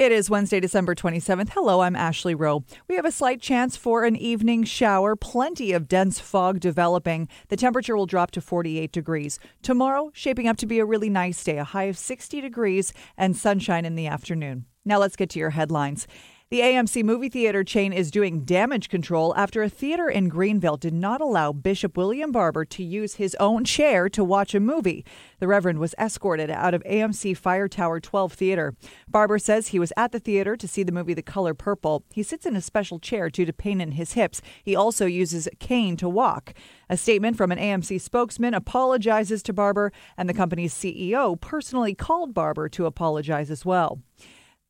It is Wednesday, December 27th. Hello, I'm Ashley Rowe. We have a slight chance for an evening shower, plenty of dense fog developing. The temperature will drop to 48 degrees. Tomorrow, shaping up to be a really nice day, a high of 60 degrees and sunshine in the afternoon. Now let's get to your headlines. The AMC movie theater chain is doing damage control after a theater in Greenville did not allow Bishop William Barber to use his own chair to watch a movie. The Reverend was escorted out of AMC Fire Tower 12 Theater. Barber says he was at the theater to see the movie The Color Purple. He sits in a special chair due to pain in his hips. He also uses a cane to walk. A statement from an AMC spokesman apologizes to Barber, and the company's CEO personally called Barber to apologize as well.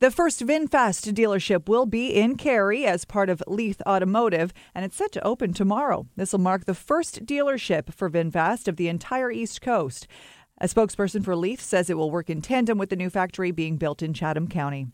The first VinFast dealership will be in Cary as part of Leith Automotive, and it's set to open tomorrow. This will mark the first dealership for VinFast of the entire East Coast. A spokesperson for Leith says it will work in tandem with the new factory being built in Chatham County.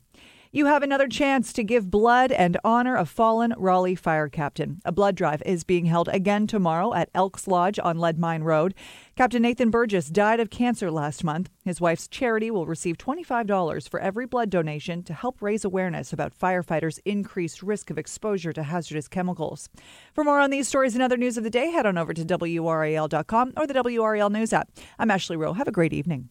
You have another chance to give blood and honor a fallen Raleigh fire captain. A blood drive is being held again tomorrow at Elks Lodge on Lead Mine Road. Captain Nathan Burgess died of cancer last month. His wife's charity will receive $25 for every blood donation to help raise awareness about firefighters' increased risk of exposure to hazardous chemicals. For more on these stories and other news of the day, head on over to WRAL.com or the WRAL News app. I'm Ashley Rowe. Have a great evening.